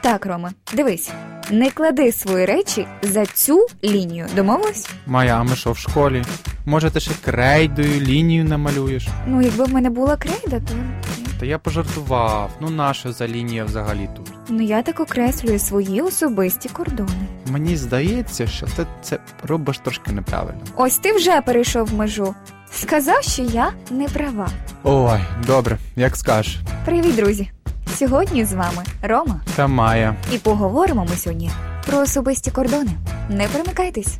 Так, Рома, дивись, не клади свої речі за цю лінію. Домовились? Майя, а ми що в школі? Може, ти ще крейдою лінію намалюєш? Ну, якби в мене була крейда, то Та я пожартував. Ну наша за лінія взагалі тут. ну я так окреслюю свої особисті кордони. Мені здається, що ти це робиш трошки неправильно. Ось ти вже перейшов межу. Сказав, що я не права. Ой, добре, як скажеш. Привіт, друзі! Сьогодні з вами Рома, Та Майя. і поговоримо ми сьогодні про особисті кордони. Не перемикайтесь.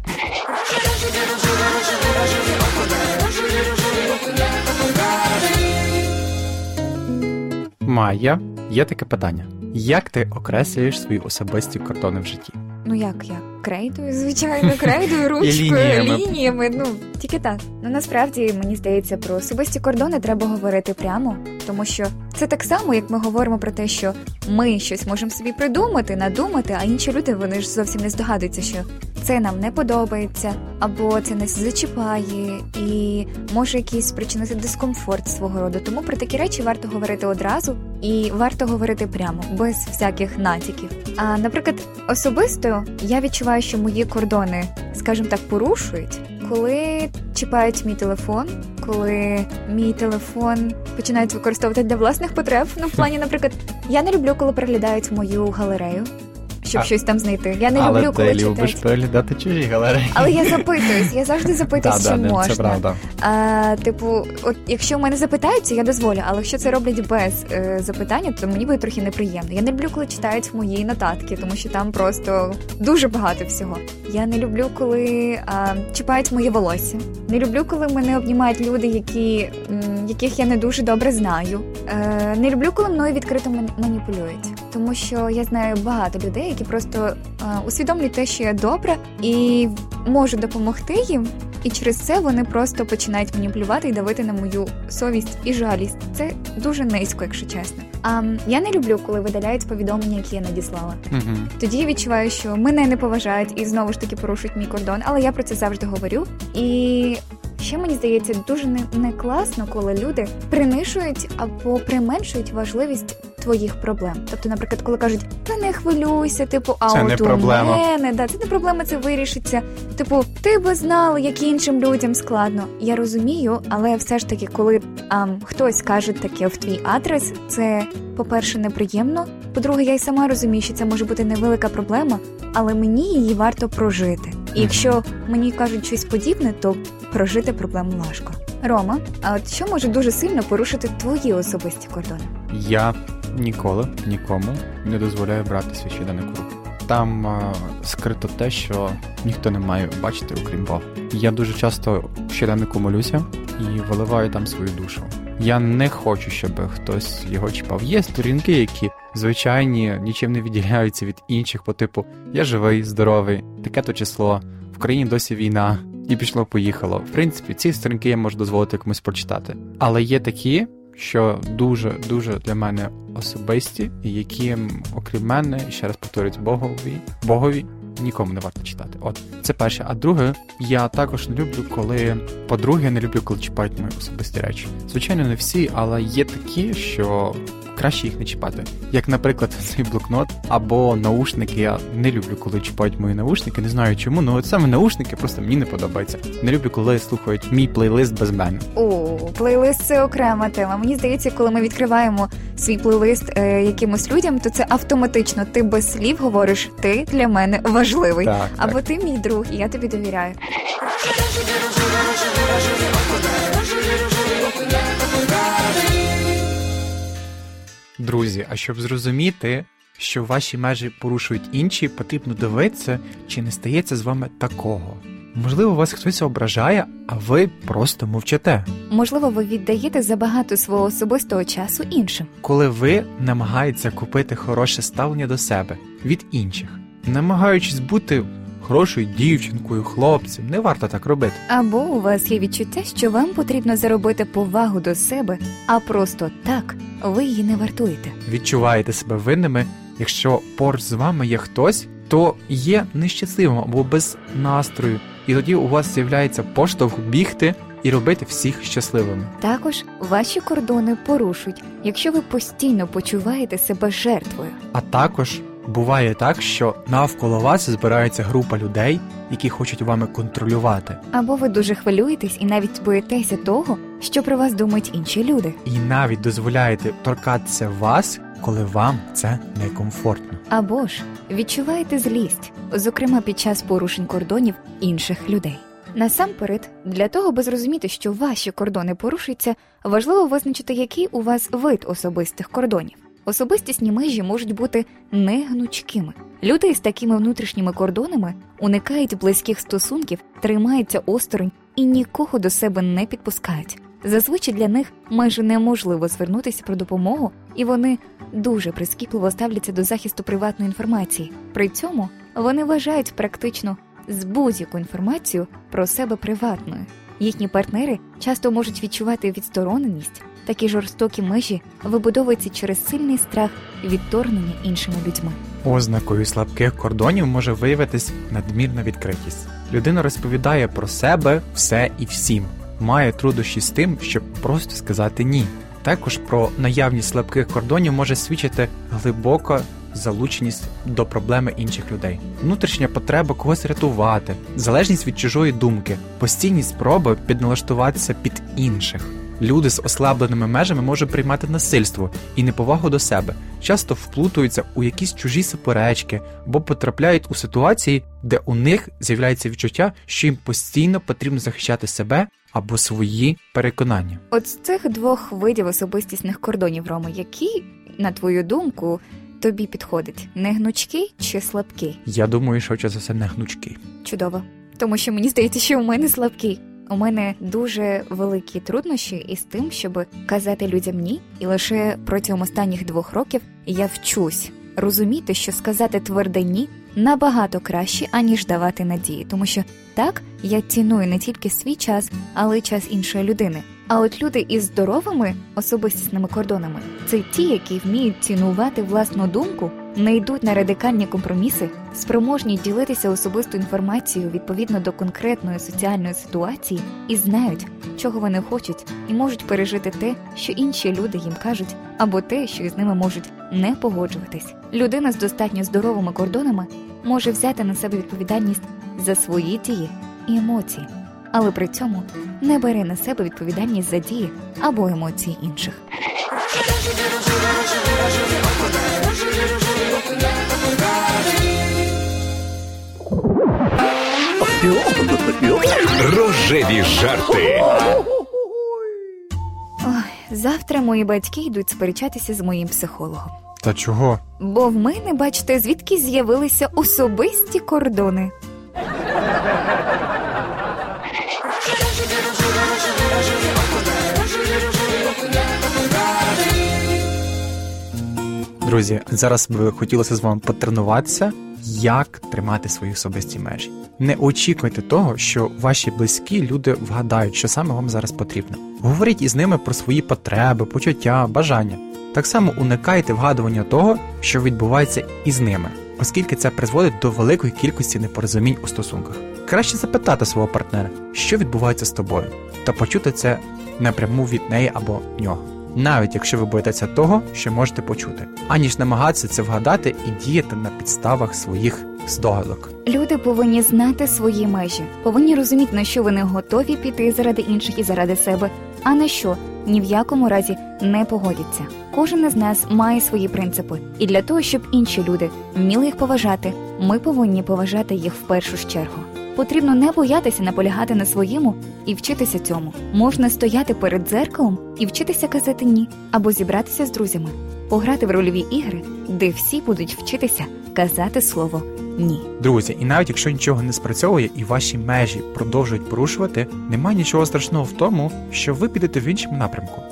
Майя, є таке питання. Як ти окреслюєш свої особисті кордони в житті? Ну як я? Крейдою, звичайно, крейдою, ручкою, лініями. лініями. Ну тільки так. Ну насправді мені здається, про особисті кордони треба говорити прямо, тому що це так само, як ми говоримо про те, що ми щось можемо собі придумати, надумати, а інші люди вони ж зовсім не здогадуються, що це нам не подобається, або це нас зачіпає і може якийсь спричинити дискомфорт свого роду. Тому про такі речі варто говорити одразу і варто говорити прямо, без всяких натяків. А наприклад, особисто я відчуваю, що мої кордони, скажімо так, порушують, коли чіпають мій телефон, коли мій телефон починають використовувати для власних потреб. Ну, в плані, наприклад, я не люблю, коли переглядають мою галерею, щоб А- щось там знайти. Я не Але люблю, коли ти любиш читають. переглядати чужі галереї. Але я запитуюсь, я завжди запитуюсь, Да, чи можна. Це правда. А, типу, от якщо в мене запитаються, я дозволю, але якщо це роблять без е, запитання, то мені буде трохи неприємно. Я не люблю, коли читають мої нотатки, тому що там просто дуже багато всього. Я не люблю, коли а, чіпають моє волосся. Не люблю, коли мене обнімають люди, які, м, яких я не дуже добре знаю. Е, не люблю, коли мною відкрито ман- маніпулюють. Тому що я знаю багато людей, які просто е, усвідомлюють те, що я добра, і можу допомогти їм, і через це вони просто починають маніпулювати і давити на мою совість і жалість. Це дуже низько, якщо чесно. А я не люблю, коли видаляють повідомлення, які я надіслала. Угу. Тоді я відчуваю, що мене не поважають і знову ж таки порушують мій кордон, але я про це завжди говорю. І ще мені здається, дуже не, не класно, коли люди принишують або применшують важливість твоїх проблем. Тобто, наприклад, коли кажуть, та не хвилюйся, типу, а Це от не у проблема. мене, да, це не проблема, це вирішиться. Типу, ти би знала, як іншим людям складно. Я розумію, але все ж таки, коли ам, хтось каже таке в твій адрес, це по-перше, неприємно. По-друге, я й сама розумію, що це може бути невелика проблема, але мені її варто прожити. І якщо мені кажуть щось подібне, то прожити проблему важко. Рома, а от що може дуже сильно порушити твої особисті кордони? Я ніколи нікому не дозволяю брати свій щоденник руки. Там а, скрито те, що ніхто не має бачити, окрім Бога. Я дуже часто щоденнику молюся і виливаю там свою душу. Я не хочу, щоб хтось його чіпав. Є сторінки, які звичайні, нічим не відділяються від інших, по типу я живий, здоровий, таке то число, в країні досі війна, і пішло-поїхало. В принципі, ці сторінки я можу дозволити комусь прочитати. Але є такі, що дуже дуже для мене особисті, і які, окрім мене, ще раз повторюють Богові, Богові. Нікому не варто читати. От це перше. А друге, я також не люблю, коли по-друге, я не люблю, коли чіпають мої особисті речі. Звичайно, не всі, але є такі, що краще їх не чіпати. Як, наприклад, цей блокнот або наушники. Я не люблю, коли чіпають мої наушники. Не знаю чому, але от саме наушники просто мені не подобається. Не люблю, коли слухають мій плейлист без мене. О, плейлист це окрема тема. Мені здається, коли ми відкриваємо свій плейлист е, якимось людям, то це автоматично. Ти без слів говориш, ти для мене важливий. Так, Або так. ти мій друг, і я тобі довіряю. Друзі, а щоб зрозуміти, що ваші межі порушують інші, потрібно дивитися, чи не стається з вами такого. Можливо, вас хтось ображає, а ви просто мовчите. Можливо, ви віддаєте забагато свого особистого часу іншим. Коли ви намагаєтеся купити хороше ставлення до себе від інших, намагаючись бути хорошою дівчинкою, хлопцем, не варто так робити. Або у вас є відчуття, що вам потрібно заробити повагу до себе, а просто так ви її не вартуєте. Відчуваєте себе винними, якщо поруч з вами є хтось, хто є нещасливим або без настрою, і тоді у вас з'являється поштовх бігти і робити всіх щасливими. Також ваші кордони порушують, якщо ви постійно почуваєте себе жертвою. А також буває так, що навколо вас збирається група людей, які хочуть вами контролювати, Або ви дуже хвилюєтесь і навіть боїтеся того, що про вас думають інші люди. і навіть дозволяєте торкатися вас, коли вам це некомфортно. Або ж відчуваєте злість, зокрема під час порушень кордонів інших людей. Насамперед, для того, аби зрозуміти, що ваші кордони порушуються, важливо визначити, який у вас вид особистих кордонів. Особистісні межі можуть бути негнучкими. Люди з такими внутрішніми кордонами уникають близьких стосунків, тримаються осторонь і нікого до себе не підпускають. Зазвичай для них майже неможливо звернутися про допомогу, і вони дуже прискіпливо ставляться до захисту приватної інформації. При цьому вони вважають практично з будь-яку інформацію про себе приватною. Їхні партнери часто можуть відчувати відстороненість. Такі жорстокі межі вибудовуються через сильний страх відторгнення іншими людьми. Ознакою слабких кордонів може виявитись надмірна відкритість. Людина розповідає про себе все і всім, має труднощі з тим, щоб просто сказати ні. Також про наявність слабких кордонів може свідчити глибока залученість до проблеми інших людей, внутрішня потреба когось рятувати, залежність від чужої думки, постійні спроби підналаштуватися під інших. Люди з ослабленими межами можуть приймати насильство і неповагу до себе, часто вплутуються у якісь чужі суперечки або потрапляють у ситуації, де у них з'являється відчуття, що їм постійно потрібно захищати себе або свої переконання. От з цих двох видів особистісних кордонів Роми, які, на твою думку, тобі підходить негнучкий чи слабкий? Я думаю, що це за все не гнучки. Чудово. Тому що мені здається, що у мене слабкий. У мене дуже великі труднощі із тим, щоб казати людям ні, і лише протягом останніх двох років я вчусь розуміти, що сказати тверде ні набагато краще, аніж давати надії, тому що так я ціную не тільки свій час, але й час іншої людини. А от люди із здоровими особистісними кордонами це ті, які вміють цінувати власну думку, не йдуть на радикальні компроміси, спроможні ділитися особистою інформацією відповідно до конкретної соціальної ситуації і знають, чого вони хочуть, і можуть пережити те, що інші люди їм кажуть, або те, що із ними можуть не погоджуватись. Людина з достатньо здоровими кордонами може взяти на себе відповідальність за свої дії і емоції, але при цьому не бере на себе відповідальність за дії або емоції інших. Рожеві жарти. Ой, завтра мої батьки йдуть сперечатися з моїм психологом. Та чого? Бо в мене, бачите, звідки з'явилися особисті кордони. Друзі, зараз би хотілося з вами потренуватися, як тримати свої особисті межі. Не очікуйте того, що ваші близькі люди вгадають, що саме вам зараз потрібно. Говоріть із ними про свої потреби, почуття, бажання. Так само уникайте вгадування того, що відбувається із ними, оскільки це призводить до великої кількості непорозумінь у стосунках. Краще запитати свого партнера, що відбувається з тобою, та почути це напряму від неї або нього навіть якщо ви боїтеся того, що можете почути, аніж намагатися це вгадати і діяти на підставах своїх здогадок. Люди повинні знати свої межі, повинні розуміти, на що вони готові піти заради інших і заради себе, а на що ні в якому разі не погодяться. Кожен із нас має свої принципи, і для того, щоб інші люди вміли їх поважати, ми повинні поважати їх в першу чергу. Потрібно не боятися наполягати на своєму і вчитися цьому. Можна стояти перед дзеркалом і вчитися казати ні, або зібратися з друзями, пограти в рольові ігри, де всі будуть вчитися казати слово ні. Друзі, і навіть якщо нічого не спрацьовує і ваші межі продовжують порушувати, немає нічого страшного в тому, що ви підете в іншому напрямку,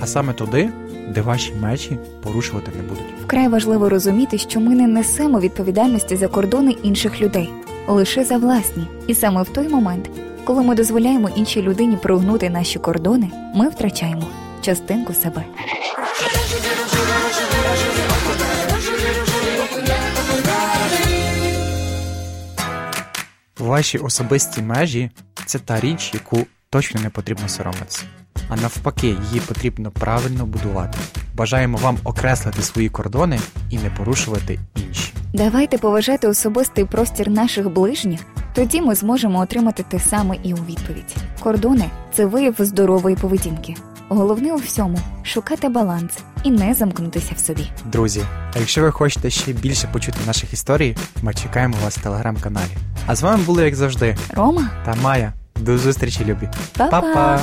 а саме туди, де ваші межі порушувати не будуть. Вкрай важливо розуміти, що ми не несемо відповідальності за кордони інших людей, лише за власні. І саме в той момент, коли ми дозволяємо іншій людині прогнути наші кордони, ми втрачаємо частинку себе. Ваші особисті межі це та річ, яку точно не потрібно соромитися. А навпаки, її потрібно правильно будувати. Бажаємо вам окреслити свої кордони і не порушувати інші. Давайте поважати особистий простір наших ближніх, тоді ми зможемо отримати те саме і у відповідь. Кордони це вияв здорової поведінки. Головне у всьому шукати баланс і не замкнутися в собі. Друзі, а якщо ви хочете ще більше почути наших історій, ми чекаємо вас в телеграм-каналі. А з вами були, як завжди, Рома, та Майя. До зустрічі, любі. Па-па!